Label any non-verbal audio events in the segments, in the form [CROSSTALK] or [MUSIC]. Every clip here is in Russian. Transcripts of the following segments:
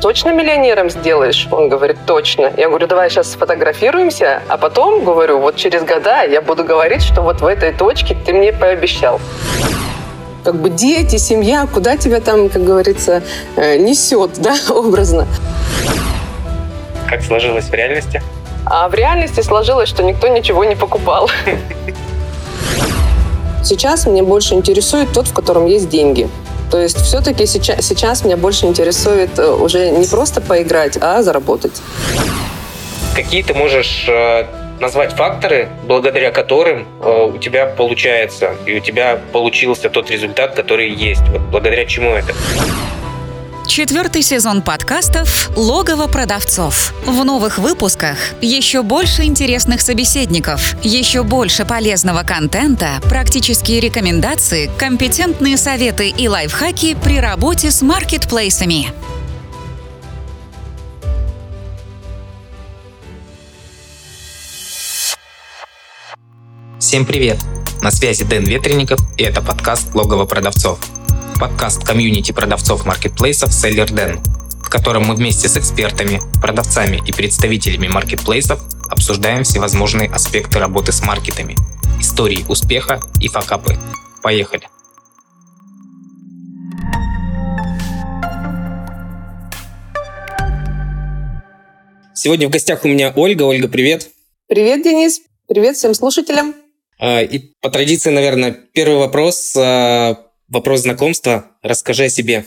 точно миллионером сделаешь? Он говорит, точно. Я говорю, давай сейчас сфотографируемся, а потом, говорю, вот через года я буду говорить, что вот в этой точке ты мне пообещал как бы дети, семья, куда тебя там, как говорится, э, несет, да, [LAUGHS] образно. Как сложилось в реальности? А в реальности сложилось, что никто ничего не покупал. [LAUGHS] Сейчас меня больше интересует тот, в котором есть деньги. То есть все-таки сейчас, сейчас меня больше интересует э, уже не просто поиграть, а заработать. Какие ты можешь э, назвать факторы, благодаря которым э, у тебя получается, и у тебя получился тот результат, который есть? Вот благодаря чему это? Четвертый сезон подкастов «Логово продавцов». В новых выпусках еще больше интересных собеседников, еще больше полезного контента, практические рекомендации, компетентные советы и лайфхаки при работе с маркетплейсами. Всем привет! На связи Дэн Ветренников и это подкаст «Логово продавцов» подкаст комьюнити продавцов маркетплейсов Seller Den, в котором мы вместе с экспертами, продавцами и представителями маркетплейсов обсуждаем всевозможные аспекты работы с маркетами, истории успеха и факапы. Поехали! Сегодня в гостях у меня Ольга. Ольга, привет! Привет, Денис! Привет всем слушателям! А, и по традиции, наверное, первый вопрос а, Вопрос знакомства. Расскажи о себе.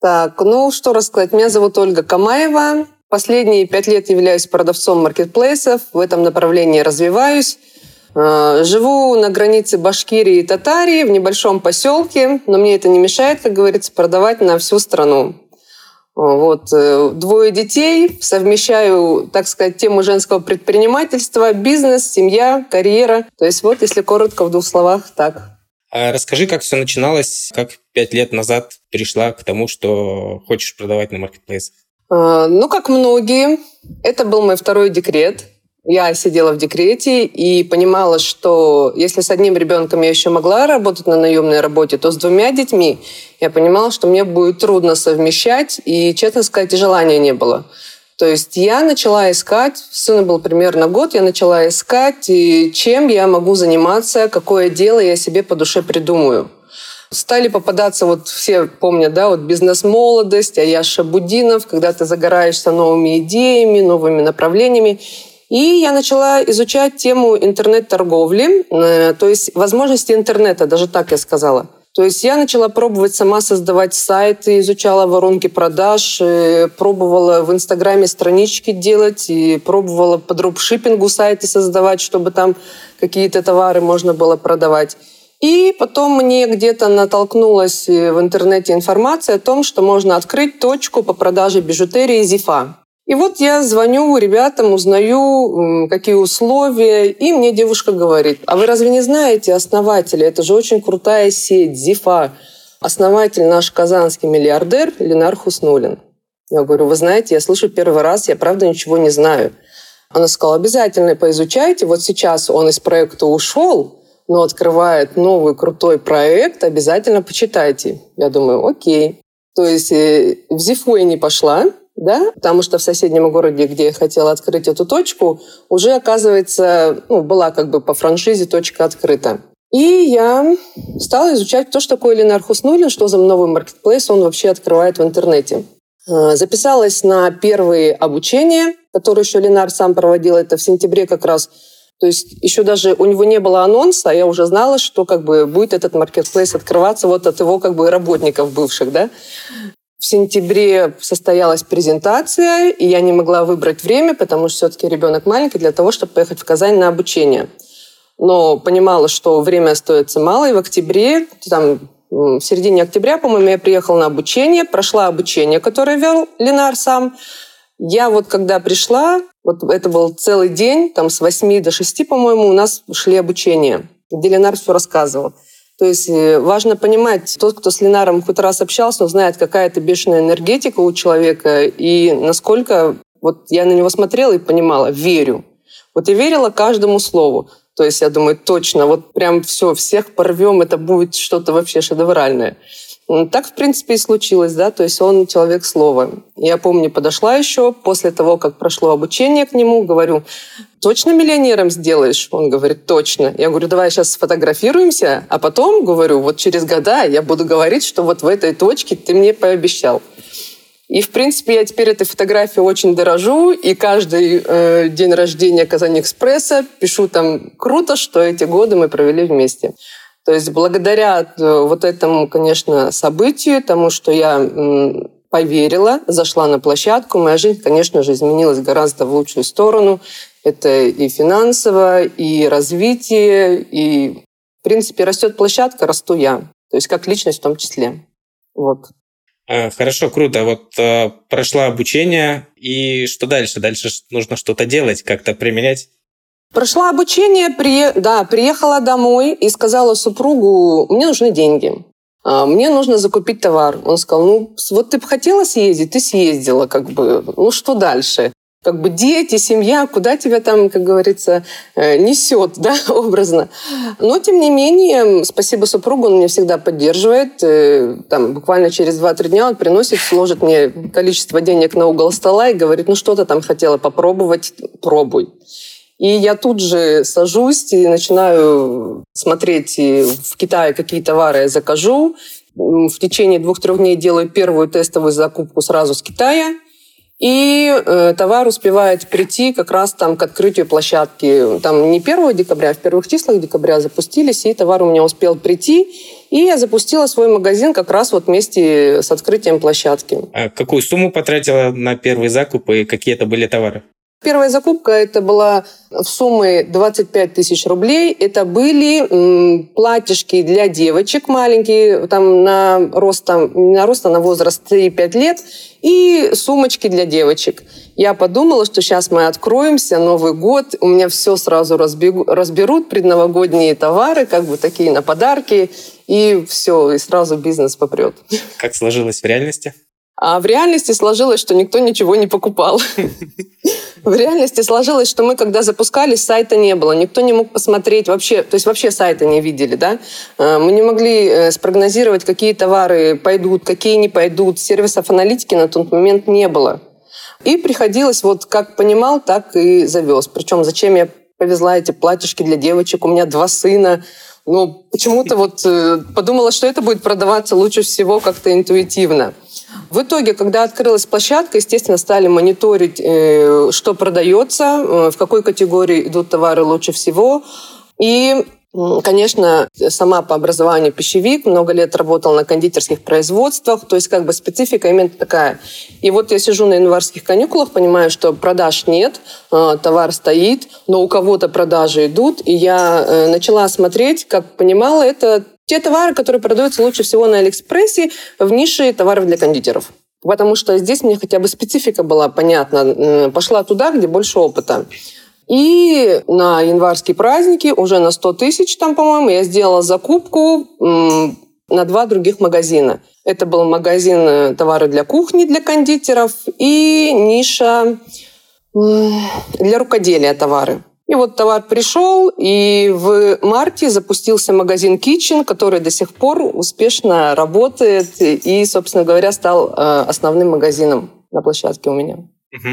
Так, ну что рассказать. Меня зовут Ольга Камаева. Последние пять лет являюсь продавцом маркетплейсов. В этом направлении развиваюсь. А, живу на границе Башкирии и Татарии в небольшом поселке, но мне это не мешает, как говорится, продавать на всю страну. Вот. Э, двое детей, совмещаю, так сказать, тему женского предпринимательства, бизнес, семья, карьера. То есть вот, если коротко, в двух словах, так. А расскажи, как все начиналось, как пять лет назад перешла к тому, что хочешь продавать на маркетплейсах? А, ну, как многие, это был мой второй декрет. Я сидела в декрете и понимала, что если с одним ребенком я еще могла работать на наемной работе, то с двумя детьми я понимала, что мне будет трудно совмещать, и, честно сказать, и желания не было. То есть я начала искать, сыну был примерно год, я начала искать, чем я могу заниматься, какое дело я себе по душе придумаю. Стали попадаться, вот все помнят, да, вот бизнес-молодость, Аяша Будинов, когда ты загораешься новыми идеями, новыми направлениями. И я начала изучать тему интернет-торговли, э, то есть возможности интернета, даже так я сказала. То есть я начала пробовать сама создавать сайты, изучала воронки продаж, э, пробовала в Инстаграме странички делать, и пробовала по дропшиппингу сайты создавать, чтобы там какие-то товары можно было продавать. И потом мне где-то натолкнулась э, в интернете информация о том, что можно открыть точку по продаже бижутерии Зифа. И вот я звоню ребятам, узнаю, какие условия, и мне девушка говорит, а вы разве не знаете основателя? Это же очень крутая сеть, ЗИФА. Основатель наш казанский миллиардер Ленар Хуснулин. Я говорю, вы знаете, я слышу первый раз, я правда ничего не знаю. Она сказала, обязательно поизучайте. Вот сейчас он из проекта ушел, но открывает новый крутой проект, обязательно почитайте. Я думаю, окей. То есть э, в ЗИФУ я не пошла, да, потому что в соседнем городе, где я хотела открыть эту точку, уже, оказывается, ну, была как бы по франшизе точка открыта. И я стала изучать то, что такое Ленар Хуснулин, что за новый маркетплейс он вообще открывает в интернете. А, записалась на первые обучения, которые еще Ленар сам проводил. Это в сентябре как раз. То есть еще даже у него не было анонса, а я уже знала, что как бы будет этот маркетплейс открываться вот от его как бы работников бывших, да. В сентябре состоялась презентация, и я не могла выбрать время, потому что все-таки ребенок маленький для того, чтобы поехать в Казань на обучение. Но понимала, что время остается мало, и в октябре, там, в середине октября, по-моему, я приехала на обучение, прошла обучение, которое вел Ленар сам. Я вот когда пришла, вот это был целый день, там с 8 до 6, по-моему, у нас шли обучения, где Ленар все рассказывал. То есть э, важно понимать, тот, кто с Ленаром хоть раз общался, он знает, какая это бешеная энергетика у человека и насколько вот я на него смотрела и понимала, верю. Вот я верила каждому слову. То есть я думаю, точно, вот прям все, всех порвем, это будет что-то вообще шедевральное. Так, в принципе, и случилось, да, то есть он человек слова. Я помню, подошла еще после того, как прошло обучение к нему, говорю, точно миллионером сделаешь? Он говорит, точно. Я говорю, давай сейчас сфотографируемся, а потом, говорю, вот через года я буду говорить, что вот в этой точке ты мне пообещал. И, в принципе, я теперь этой фотографией очень дорожу, и каждый э, день рождения Казани Экспресса пишу там «Круто, что эти годы мы провели вместе». То есть благодаря э, вот этому, конечно, событию, тому, что я поверила, зашла на площадку, моя жизнь, конечно же, изменилась гораздо в лучшую сторону. Это и финансово, и развитие, и, в принципе, растет площадка, расту я. То есть как личность в том числе. Вот. А, хорошо, круто. Вот э, прошла обучение, и что дальше? Дальше нужно что-то делать, как-то применять? Прошла обучение, при... да, приехала домой и сказала супругу, мне нужны деньги. А, мне нужно закупить товар. Он сказал, ну, вот ты бы хотела съездить, ты съездила, как бы, ну, что дальше? Как бы дети, семья, куда тебя там, как говорится, э, несет, [LAUGHS] да, образно. Но, тем не менее, спасибо супругу, он меня всегда поддерживает. Э, там, буквально через 2-3 дня он приносит, сложит мне количество денег на угол стола и говорит, ну, что ты там хотела попробовать, пробуй. И я тут же сажусь и начинаю смотреть в Китае, какие товары я закажу. В течение двух-трех дней делаю первую тестовую закупку сразу с Китая. И э, товар успевает прийти как раз там к открытию площадки. Там не 1 декабря, а в первых числах декабря запустились, и товар у меня успел прийти. И я запустила свой магазин как раз вот вместе с открытием площадки. А какую сумму потратила на первый закуп и какие это были товары? Первая закупка это была в сумме 25 тысяч рублей. Это были платьишки для девочек маленькие, там на рост, там, на рост, а на возраст 3-5 лет, и сумочки для девочек. Я подумала, что сейчас мы откроемся, Новый год, у меня все сразу разбегу, разберут, предновогодние товары, как бы такие на подарки, и все, и сразу бизнес попрет. Как сложилось в реальности? А в реальности сложилось, что никто ничего не покупал. В реальности сложилось, что мы, когда запускались, сайта не было. Никто не мог посмотреть вообще, то есть вообще сайта не видели, да. Э, мы не могли э, спрогнозировать, какие товары пойдут, какие не пойдут. Сервисов аналитики на тот момент не было. И приходилось, вот как понимал, так и завез. Причем зачем я повезла эти платьишки для девочек? У меня два сына. Ну, почему-то вот э, подумала, что это будет продаваться лучше всего как-то интуитивно. В итоге, когда открылась площадка, естественно, стали мониторить, э, что продается, э, в какой категории идут товары лучше всего. И Конечно, сама по образованию пищевик, много лет работал на кондитерских производствах, то есть как бы специфика именно такая. И вот я сижу на январских каникулах, понимаю, что продаж нет, э, товар стоит, но у кого-то продажи идут, и я начала смотреть, как понимала, это те товары, которые продаются лучше всего на Алиэкспрессе в нише товаров для кондитеров. Потому что здесь мне хотя бы специфика была понятна. Пошла туда, где больше опыта. И на январские праздники уже на 100 тысяч там, по-моему, я сделала закупку на два других магазина. Это был магазин э, товары для кухни, для кондитеров и ниша для рукоделия товары. И вот товар пришел, и в марте запустился магазин Kitchen, который до сих пор успешно работает и, собственно говоря, стал э, основным магазином на площадке у меня. Угу.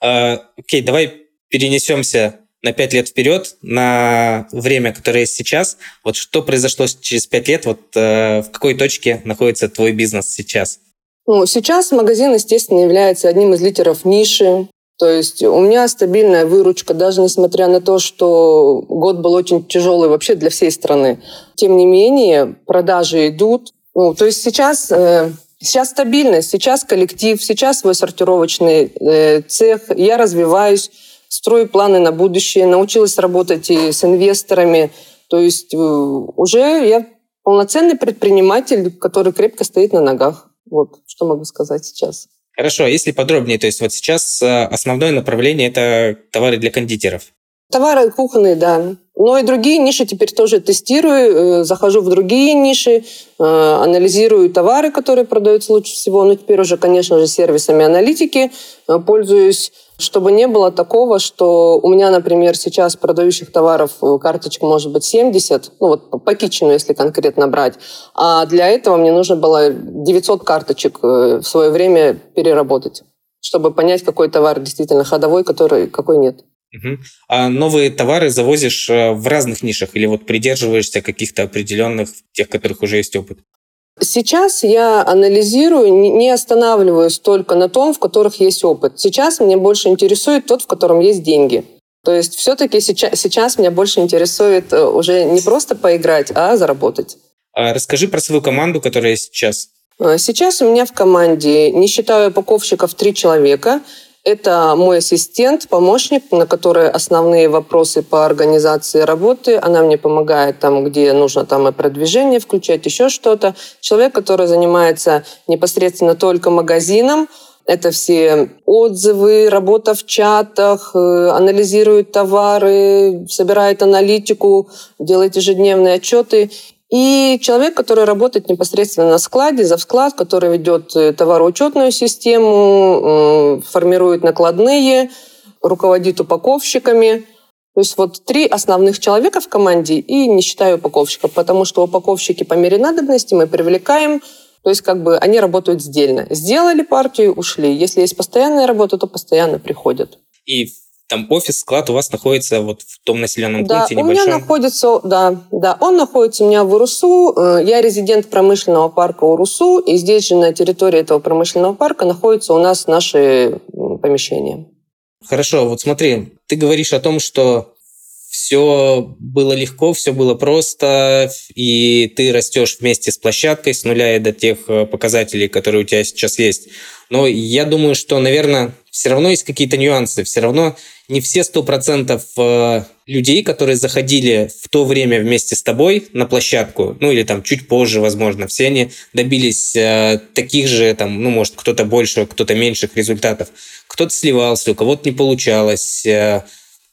А, окей, давай перенесемся на пять лет вперед, на время, которое есть сейчас. Вот что произошло через пять лет, вот э, в какой точке находится твой бизнес сейчас? Ну, сейчас магазин, естественно, является одним из лидеров ниши. То есть у меня стабильная выручка, даже несмотря на то, что год был очень тяжелый вообще для всей страны. Тем не менее, продажи идут. Ну, то есть сейчас, э, сейчас стабильность, сейчас коллектив, сейчас свой сортировочный э, цех. Я развиваюсь, строю планы на будущее, научилась работать и с инвесторами. То есть э, уже я полноценный предприниматель, который крепко стоит на ногах. Вот что могу сказать сейчас. Хорошо, а если подробнее, то есть вот сейчас э, основное направление это товары для кондитеров. Товары кухонные, да. Но и другие ниши теперь тоже тестирую, э, захожу в другие ниши, э, анализирую товары, которые продаются лучше всего. Но теперь уже, конечно же, сервисами аналитики пользуюсь, чтобы не было такого, что у меня, например, сейчас продающих товаров э, карточек может быть 70, ну вот по кичину, если конкретно брать, а для этого мне нужно было 900 карточек э, в свое время переработать, чтобы понять, какой товар действительно ходовой, который, какой нет. Угу. А новые товары завозишь э, в разных нишах или вот придерживаешься каких-то определенных, тех, которых уже есть опыт? Сейчас я анализирую, не останавливаюсь только на том, в которых есть опыт. Сейчас меня больше интересует тот, в котором есть деньги. То есть все-таки сейчас, сейчас меня больше интересует э, уже не просто поиграть, а заработать. А расскажи про свою команду, которая сейчас. Э, сейчас у меня в команде, не считая упаковщиков, три человека. Это мой ассистент, помощник, на который основные вопросы по организации работы. Она мне помогает там, где нужно там и продвижение включать, еще что-то. Человек, который занимается непосредственно только магазином, это все отзывы, работа в чатах, э, анализирует товары, собирает аналитику, делает ежедневные отчеты. И человек, который работает непосредственно на складе, за склад, который ведет э, товароучетную систему, формирует накладные, руководит упаковщиками. То есть вот три основных человека в команде, и не считаю упаковщиков, потому что упаковщики по мере надобности мы привлекаем, то есть как бы они работают сдельно. Сделали партию, ушли. Если есть постоянная работа, то постоянно приходят. И там офис, склад у вас находится вот в том населенном да, пункте небольшом? у меня находится, да, да, он находится у меня в Урусу. Э, я резидент промышленного парка Урусу, и здесь же на территории этого промышленного парка находятся у нас наши помещения. Хорошо, вот смотри, ты говоришь о том, что все было легко, все было просто, и ты растешь вместе с площадкой с нуля и до тех э, показателей, которые у тебя сейчас есть. Но я думаю, что, наверное, все равно есть какие-то нюансы, все равно не все сто процентов э, людей, которые заходили в то время вместе с тобой на площадку, ну или там чуть позже, возможно, все они добились э, таких же, там, ну, может, кто-то больше, кто-то меньших результатов. Кто-то сливался, у кого-то не получалось, э,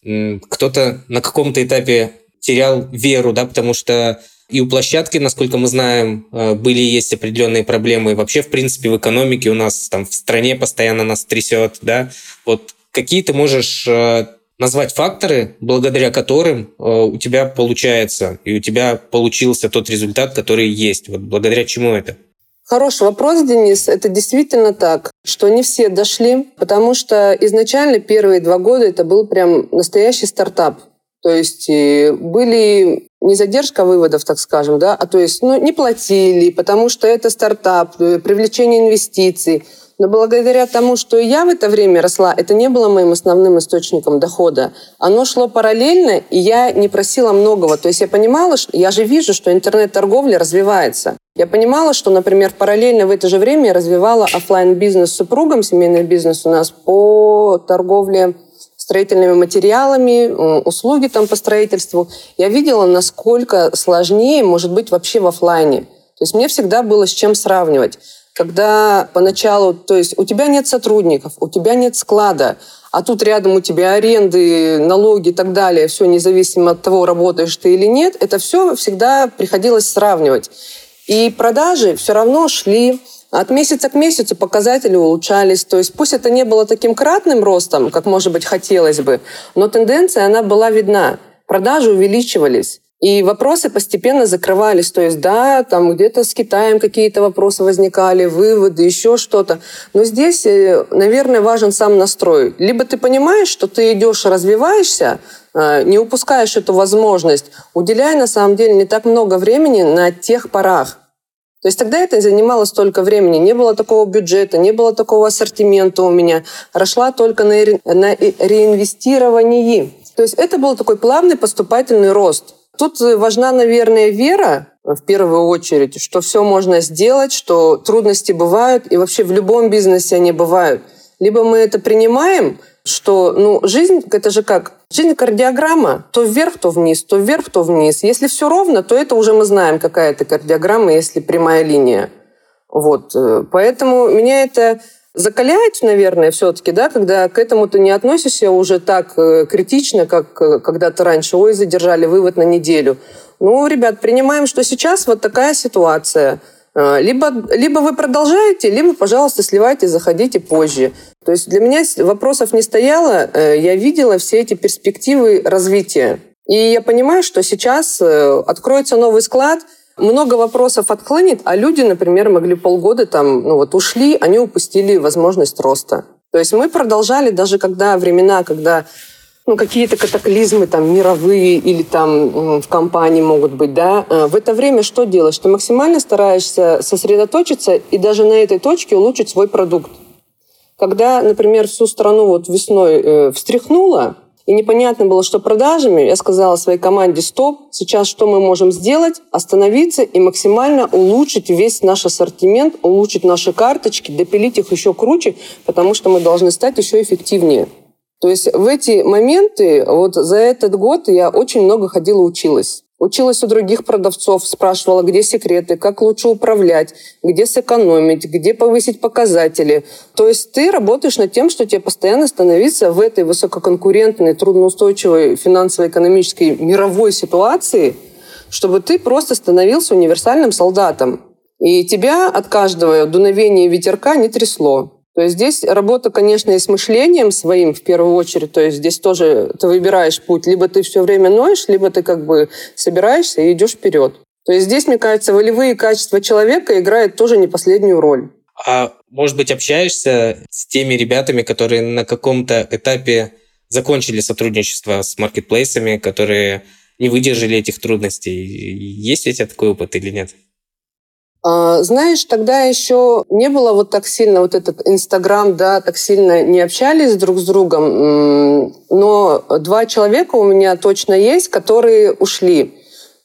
кто-то на каком-то этапе терял веру, да, потому что и у площадки, насколько мы знаем, были и есть определенные проблемы. И вообще, в принципе, в экономике у нас там в стране постоянно нас трясет, да. Вот какие ты можешь э, назвать факторы, благодаря которым э, у тебя получается, и у тебя получился тот результат, который есть? Вот благодаря чему это? Хороший вопрос, Денис. Это действительно так, что не все дошли, потому что изначально первые два года это был прям настоящий стартап. То есть были не задержка выводов, так скажем, да, а то есть ну, не платили, потому что это стартап, э, привлечение инвестиций – но благодаря тому, что я в это время росла, это не было моим основным источником дохода. Оно шло параллельно, и я не просила многого. То есть я понимала, что я же вижу, что интернет-торговля развивается. Я понимала, что, например, параллельно в это же время я развивала офлайн бизнес с супругом, семейный бизнес у нас по торговле строительными материалами, услуги там по строительству. Я видела, насколько сложнее может быть вообще в офлайне. То есть мне всегда было с чем сравнивать когда поначалу, то есть у тебя нет сотрудников, у тебя нет склада, а тут рядом у тебя аренды, налоги и так далее, все независимо от того, работаешь ты или нет, это все всегда приходилось сравнивать. И продажи все равно шли, от месяца к месяцу показатели улучшались. То есть пусть это не было таким кратным ростом, как, может быть, хотелось бы, но тенденция, она была видна. Продажи увеличивались. И вопросы постепенно закрывались. То есть, да, там где-то с Китаем какие-то вопросы возникали, выводы, еще что-то. Но здесь, э, наверное, важен сам настрой. Либо ты понимаешь, что ты идешь, развиваешься, э, не упускаешь эту возможность, уделяя на самом деле не так много времени на тех порах. То есть тогда это занимало столько времени, не было такого бюджета, не было такого ассортимента у меня, росла только на, на реинвестировании. То есть это был такой плавный поступательный рост – Тут важна, наверное, вера в первую очередь, что все можно сделать, что трудности бывают, и вообще в любом бизнесе они бывают. Либо мы это принимаем, что ну, жизнь — это же как? Жизнь — кардиограмма. То вверх, то вниз, то вверх, то вниз. Если все ровно, то это уже мы знаем, какая это кардиограмма, если прямая линия. Вот. Э, поэтому меня это закаляет, наверное, все-таки, да, когда к этому ты не относишься уже так э, критично, как э, когда-то раньше. Ой, задержали вывод на неделю. Ну, ребят, принимаем, что сейчас вот такая ситуация. Э, либо, либо вы продолжаете, либо, пожалуйста, сливайте, заходите позже. То есть для меня вопросов не стояло, я видела все эти перспективы развития. И я понимаю, что сейчас откроется новый склад, много вопросов отклонит, а люди, например, могли полгода там, ну вот ушли, они упустили возможность роста. То есть мы продолжали, даже когда времена, когда ну, какие-то катаклизмы там мировые или там в компании могут быть, да, э, в это время что делаешь? Ты максимально стараешься сосредоточиться и даже на этой точке улучшить свой продукт. Когда, например, всю страну вот весной э, встряхнуло, и непонятно было, что продажами, я сказала своей команде, стоп, сейчас что мы можем сделать? Остановиться и максимально улучшить весь наш ассортимент, улучшить наши карточки, допилить их еще круче, потому что мы должны стать еще эффективнее. То есть в эти моменты, вот за этот год я очень много ходила училась. Училась у других продавцов, спрашивала, где секреты, как лучше управлять, где сэкономить, где повысить показатели. То есть ты работаешь над тем, что тебе постоянно становиться в этой высококонкурентной, трудноустойчивой финансово-экономической мировой ситуации, чтобы ты просто становился универсальным солдатом. И тебя от каждого дуновения ветерка не трясло. То есть здесь работа, конечно, и с мышлением своим в первую очередь. То есть здесь тоже ты выбираешь путь. Либо ты все время ноешь, либо ты как бы собираешься и идешь вперед. То есть здесь, мне кажется, волевые качества человека играют тоже не последнюю роль. А может быть, общаешься с теми ребятами, которые на каком-то этапе закончили сотрудничество с маркетплейсами, которые не выдержали этих трудностей? Есть у тебя такой опыт или нет? А, знаешь, тогда еще не было вот так сильно, вот этот Инстаграм, да, так сильно не общались друг с другом, но два человека у меня точно есть, которые ушли.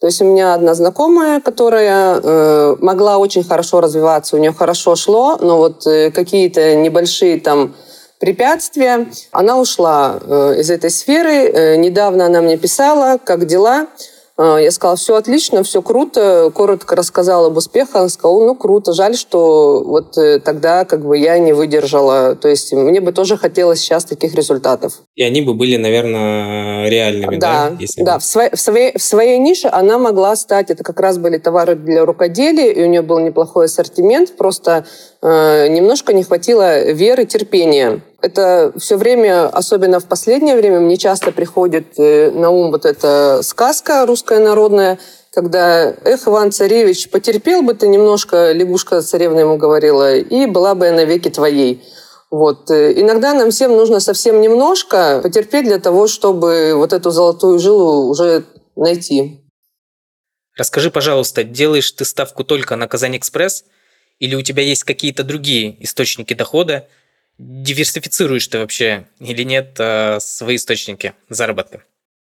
То есть у меня одна знакомая, которая э, могла очень хорошо развиваться, у нее хорошо шло, но вот э, какие-то небольшие там препятствия, она ушла э, из этой сферы. Э, недавно она мне писала, как дела. А, я сказала, все отлично, все круто, коротко рассказала об успехах, она сказала, ну круто, жаль, что вот э, тогда как бы я не выдержала, то есть мне бы тоже хотелось сейчас таких результатов. И они бы были, наверное, реальными, да? Да, Если да. В, своей, в, своей, в своей нише она могла стать, это как раз были товары для рукоделия, и у нее был неплохой ассортимент, просто э, немножко не хватило веры, терпения. Это все время, особенно в последнее время, мне часто приходит э, на ум вот эта сказка русская народная, когда «Эх, Иван Царевич, потерпел бы ты немножко», лягушка царевна ему говорила, «и была бы я навеки твоей». Вот. Э, иногда нам всем нужно совсем немножко потерпеть для того, чтобы вот эту золотую жилу уже найти. Расскажи, пожалуйста, делаешь ты ставку только на Казань-Экспресс или у тебя есть какие-то другие источники дохода, диверсифицируешь ты вообще или нет э, свои источники заработка?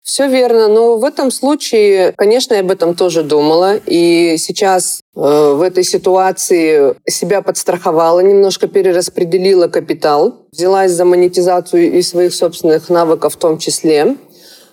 Все верно, но в этом случае, конечно, я об этом тоже думала. И сейчас э, в этой ситуации себя подстраховала, немножко перераспределила капитал, взялась за монетизацию и своих собственных навыков в том числе.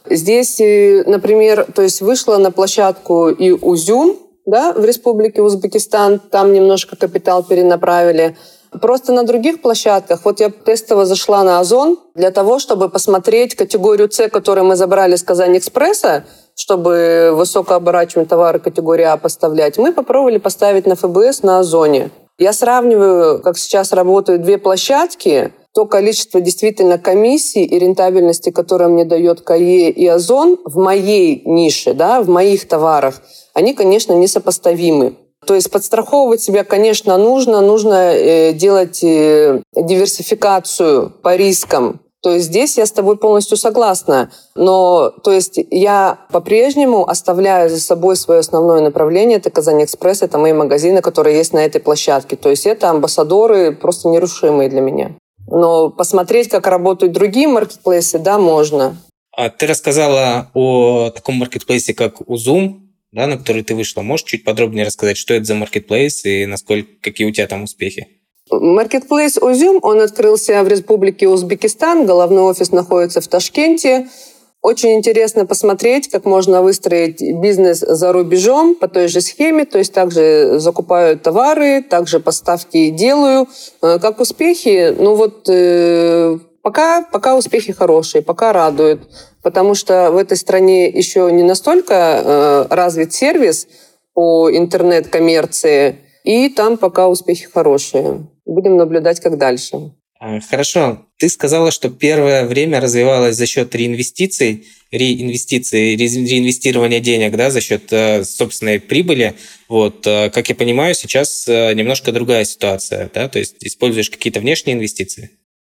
Здесь, э, например, то есть вышла на площадку и Узюм, да, в Республике Узбекистан, там немножко капитал перенаправили – Просто на других площадках, вот я тестово зашла на Озон для того, чтобы посмотреть категорию С, которую мы забрали с Казань Экспресса, чтобы высокооборачиваемые товары категории А поставлять. Мы попробовали поставить на ФБС на Озоне. Я сравниваю, как сейчас работают две площадки, то количество действительно комиссий и рентабельности, которое мне дает КАЕ и Озон в моей нише, да, в моих товарах, они, конечно, несопоставимы. То есть подстраховывать себя, конечно, нужно. Нужно э, делать э, диверсификацию по рискам. То есть здесь я с тобой полностью согласна. Но то есть я по-прежнему оставляю за собой свое основное направление. Это Казань Экспресс, это мои магазины, которые есть на этой площадке. То есть это амбассадоры просто нерушимые для меня. Но посмотреть, как работают другие маркетплейсы, да, можно. А ты рассказала о таком маркетплейсе, как Узум да, на который ты вышла. Можешь чуть подробнее рассказать, что это за маркетплейс и насколько, какие у тебя там успехи? Маркетплейс Узюм, он открылся в Республике Узбекистан, головной офис находится в Ташкенте. Очень интересно посмотреть, как можно выстроить бизнес за рубежом по той же схеме, то есть также закупаю товары, также поставки делаю. Э, как успехи? Ну вот э, пока, пока успехи хорошие, пока радуют потому что в этой стране еще не настолько э, развит сервис по интернет-коммерции, и там пока успехи хорошие. Будем наблюдать, как дальше. А, хорошо. Ты сказала, что первое время развивалось за счет реинвестиций, реинвестиций, реинвестирования денег, да, за счет э, собственной прибыли. Вот, э, как я понимаю, сейчас э, немножко другая ситуация, да, то есть используешь какие-то внешние инвестиции?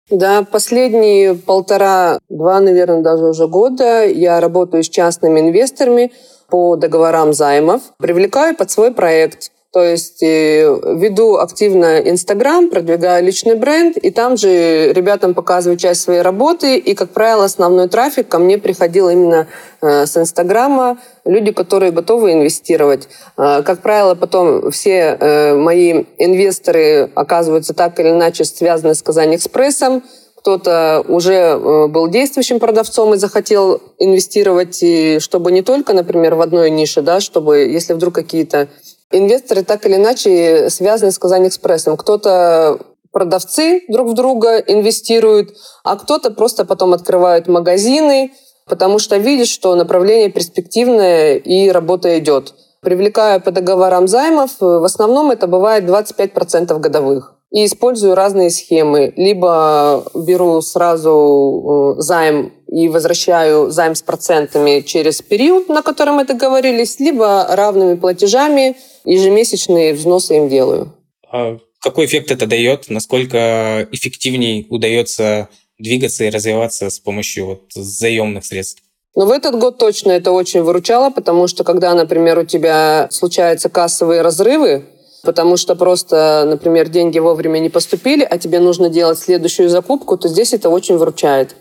Да, последние полтора-два, наверное, даже уже года я работаю с частными инвесторами по договорам займов, привлекаю под свой проект – то есть э, веду активно Инстаграм, продвигаю личный бренд, и там же ребятам показываю часть своей работы. И, как правило, основной трафик ко мне приходил именно э, с Инстаграма. Люди, которые готовы инвестировать. Э, как правило, потом все мои инвесторы оказываются так или иначе связаны с Казань Экспрессом кто-то уже был действующим продавцом и захотел инвестировать, чтобы не только, например, в одной нише, да, чтобы, если вдруг какие-то Инвесторы так или иначе связаны с Казань Экспрессом. Кто-то продавцы друг в друга инвестируют, а кто-то просто потом открывает магазины, потому что видит, что направление перспективное и работа идет. Привлекаю по договорам займов, в основном это бывает 25% годовых. И использую разные схемы. Либо беру сразу э, займ и возвращаю займ с процентами через период, на котором мы договорились, либо равными платежами ежемесячные взносы им делаю. А какой эффект это дает? Насколько эффективнее удается двигаться и развиваться с помощью вот заемных средств? Но в этот год точно это очень выручало, потому что когда, например, у тебя случаются кассовые разрывы, потому что просто, например, деньги вовремя не поступили, а тебе нужно делать следующую закупку, то здесь это очень выручает.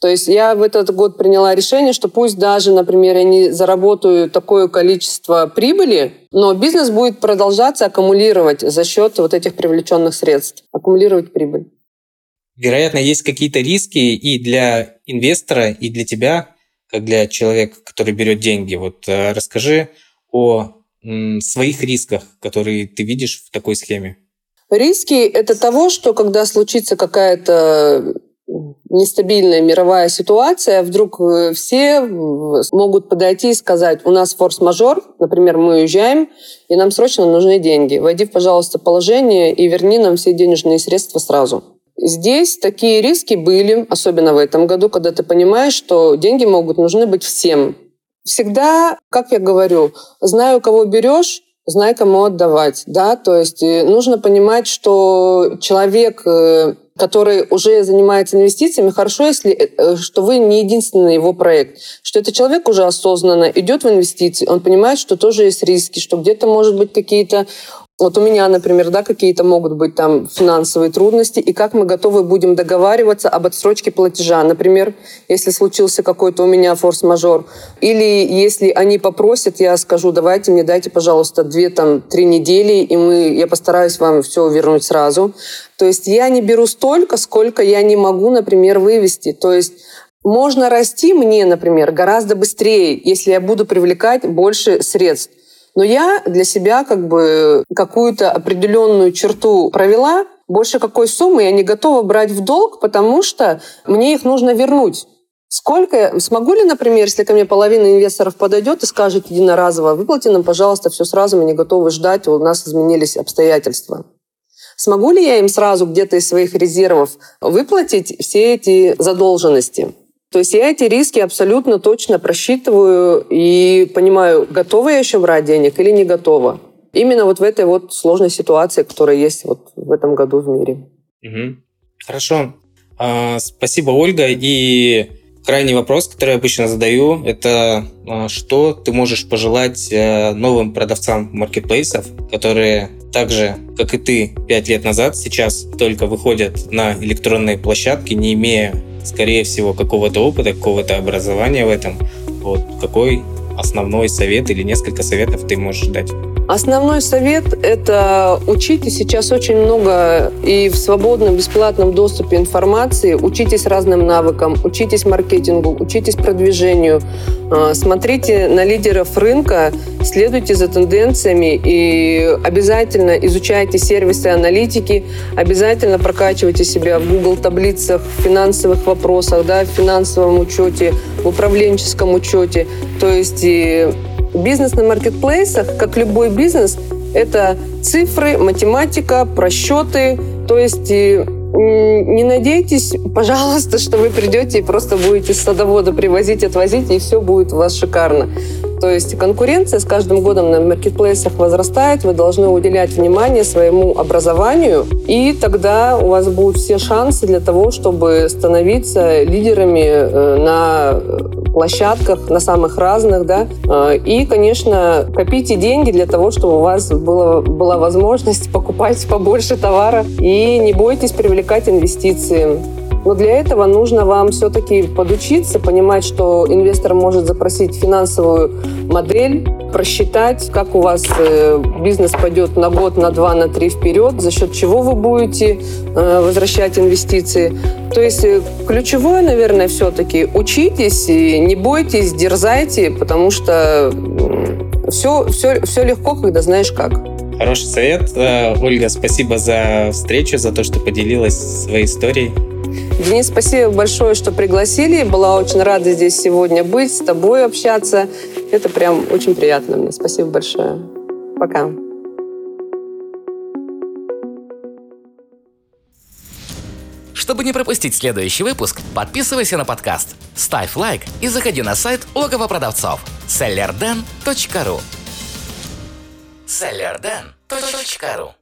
То есть я в этот год приняла решение, что пусть даже, например, я не заработаю такое количество прибыли, но бизнес будет продолжаться аккумулировать за счет вот этих привлеченных средств, аккумулировать прибыль. Вероятно, есть какие-то риски и для инвестора, и для тебя, как для человека, который берет деньги. Вот э, расскажи о своих рисках, которые ты видишь в такой схеме. Риски – это того, что когда случится какая-то нестабильная мировая ситуация, вдруг э, все могут подойти и сказать, у нас форс-мажор, например, мы уезжаем, и нам срочно нужны деньги. Войди, пожалуйста, в положение и верни нам все денежные средства сразу. Здесь такие риски были, особенно в этом году, когда ты понимаешь, что деньги могут нужны быть всем. Всегда, как я говорю, знаю, кого берешь, знай, кому отдавать. Да? То есть э, нужно понимать, что человек э, который уже занимается инвестициями, хорошо, если э, что вы не единственный его проект, что этот человек уже осознанно идет в инвестиции, он понимает, что тоже есть риски, что где-то может быть какие-то вот у меня, например, да, какие-то могут быть там финансовые трудности, и как мы готовы будем договариваться об отсрочке платежа. Например, если случился какой-то у меня форс-мажор, или если они попросят, я скажу, давайте мне дайте, пожалуйста, две там три недели, и мы, я постараюсь вам все вернуть сразу. То есть я не беру столько, сколько я не могу, например, вывести. То есть можно расти мне, например, гораздо быстрее, если я буду привлекать больше средств. Но я для себя как бы какую-то определенную черту провела. Больше какой суммы я не готова брать в долг, потому что мне их нужно вернуть. Сколько, смогу ли, например, если ко мне половина инвесторов подойдет и скажет единоразово, выплати нам, пожалуйста, все сразу, мы не готовы ждать, у нас изменились обстоятельства. Смогу ли я им сразу где-то из своих резервов выплатить все эти задолженности? То есть я эти риски абсолютно точно просчитываю и понимаю, готова я еще брать денег или не готова. Именно вот в этой вот сложной ситуации, которая есть вот в этом году в мире. Угу. Хорошо. А, спасибо, Ольга. И крайний вопрос, который я обычно задаю, это а, что ты можешь пожелать э, новым продавцам маркетплейсов, которые так же, как и ты пять лет назад, сейчас только выходят на электронные площадки, не имея скорее всего, какого-то опыта, какого-то образования в этом. Вот какой основной совет или несколько советов ты можешь дать? Основной совет – это учитесь. Сейчас очень много и в свободном, бесплатном доступе информации. Учитесь разным навыкам, учитесь маркетингу, учитесь продвижению. А, смотрите на лидеров рынка, следуйте за тенденциями и обязательно изучайте сервисы аналитики, обязательно прокачивайте себя в Google таблицах, в финансовых вопросах, да, в финансовом учете, в управленческом учете. То есть Бизнес на маркетплейсах, как любой бизнес, Это цифры, математика, просчеты. То есть не надейтесь, пожалуйста, что вы придете и просто будете с садовода привозить, отвозить, и все будет у вас шикарно. То есть конкуренция с каждым годом на маркетплейсах возрастает, вы должны уделять внимание своему образованию, и тогда у вас будут все шансы для того, чтобы становиться лидерами э, на площадках, на самых разных, да, э, и, конечно, копите деньги для того, чтобы у вас было, была возможность [LAUGHS] покупать побольше товара, и не бойтесь привлекать инвестиции. Но для этого нужно вам все-таки подучиться, понимать, что инвестор может запросить финансовую модель, просчитать, как у вас э, бизнес пойдет на год, на два, на три вперед, за счет чего вы будете э, возвращать инвестиции. То есть э, ключевое, наверное, все-таки учитесь, и не бойтесь, дерзайте, потому что все, все, все легко, когда знаешь как. Хороший совет. Ольга, спасибо за встречу, за то, что поделилась своей историей. Денис, спасибо большое, что пригласили. Была очень рада здесь сегодня быть, с тобой общаться. Это прям очень приятно мне. Спасибо большое. Пока. Чтобы не пропустить следующий выпуск, подписывайся на подкаст, ставь лайк и заходи на сайт логово продавцов sellerden.ru sellerden.ru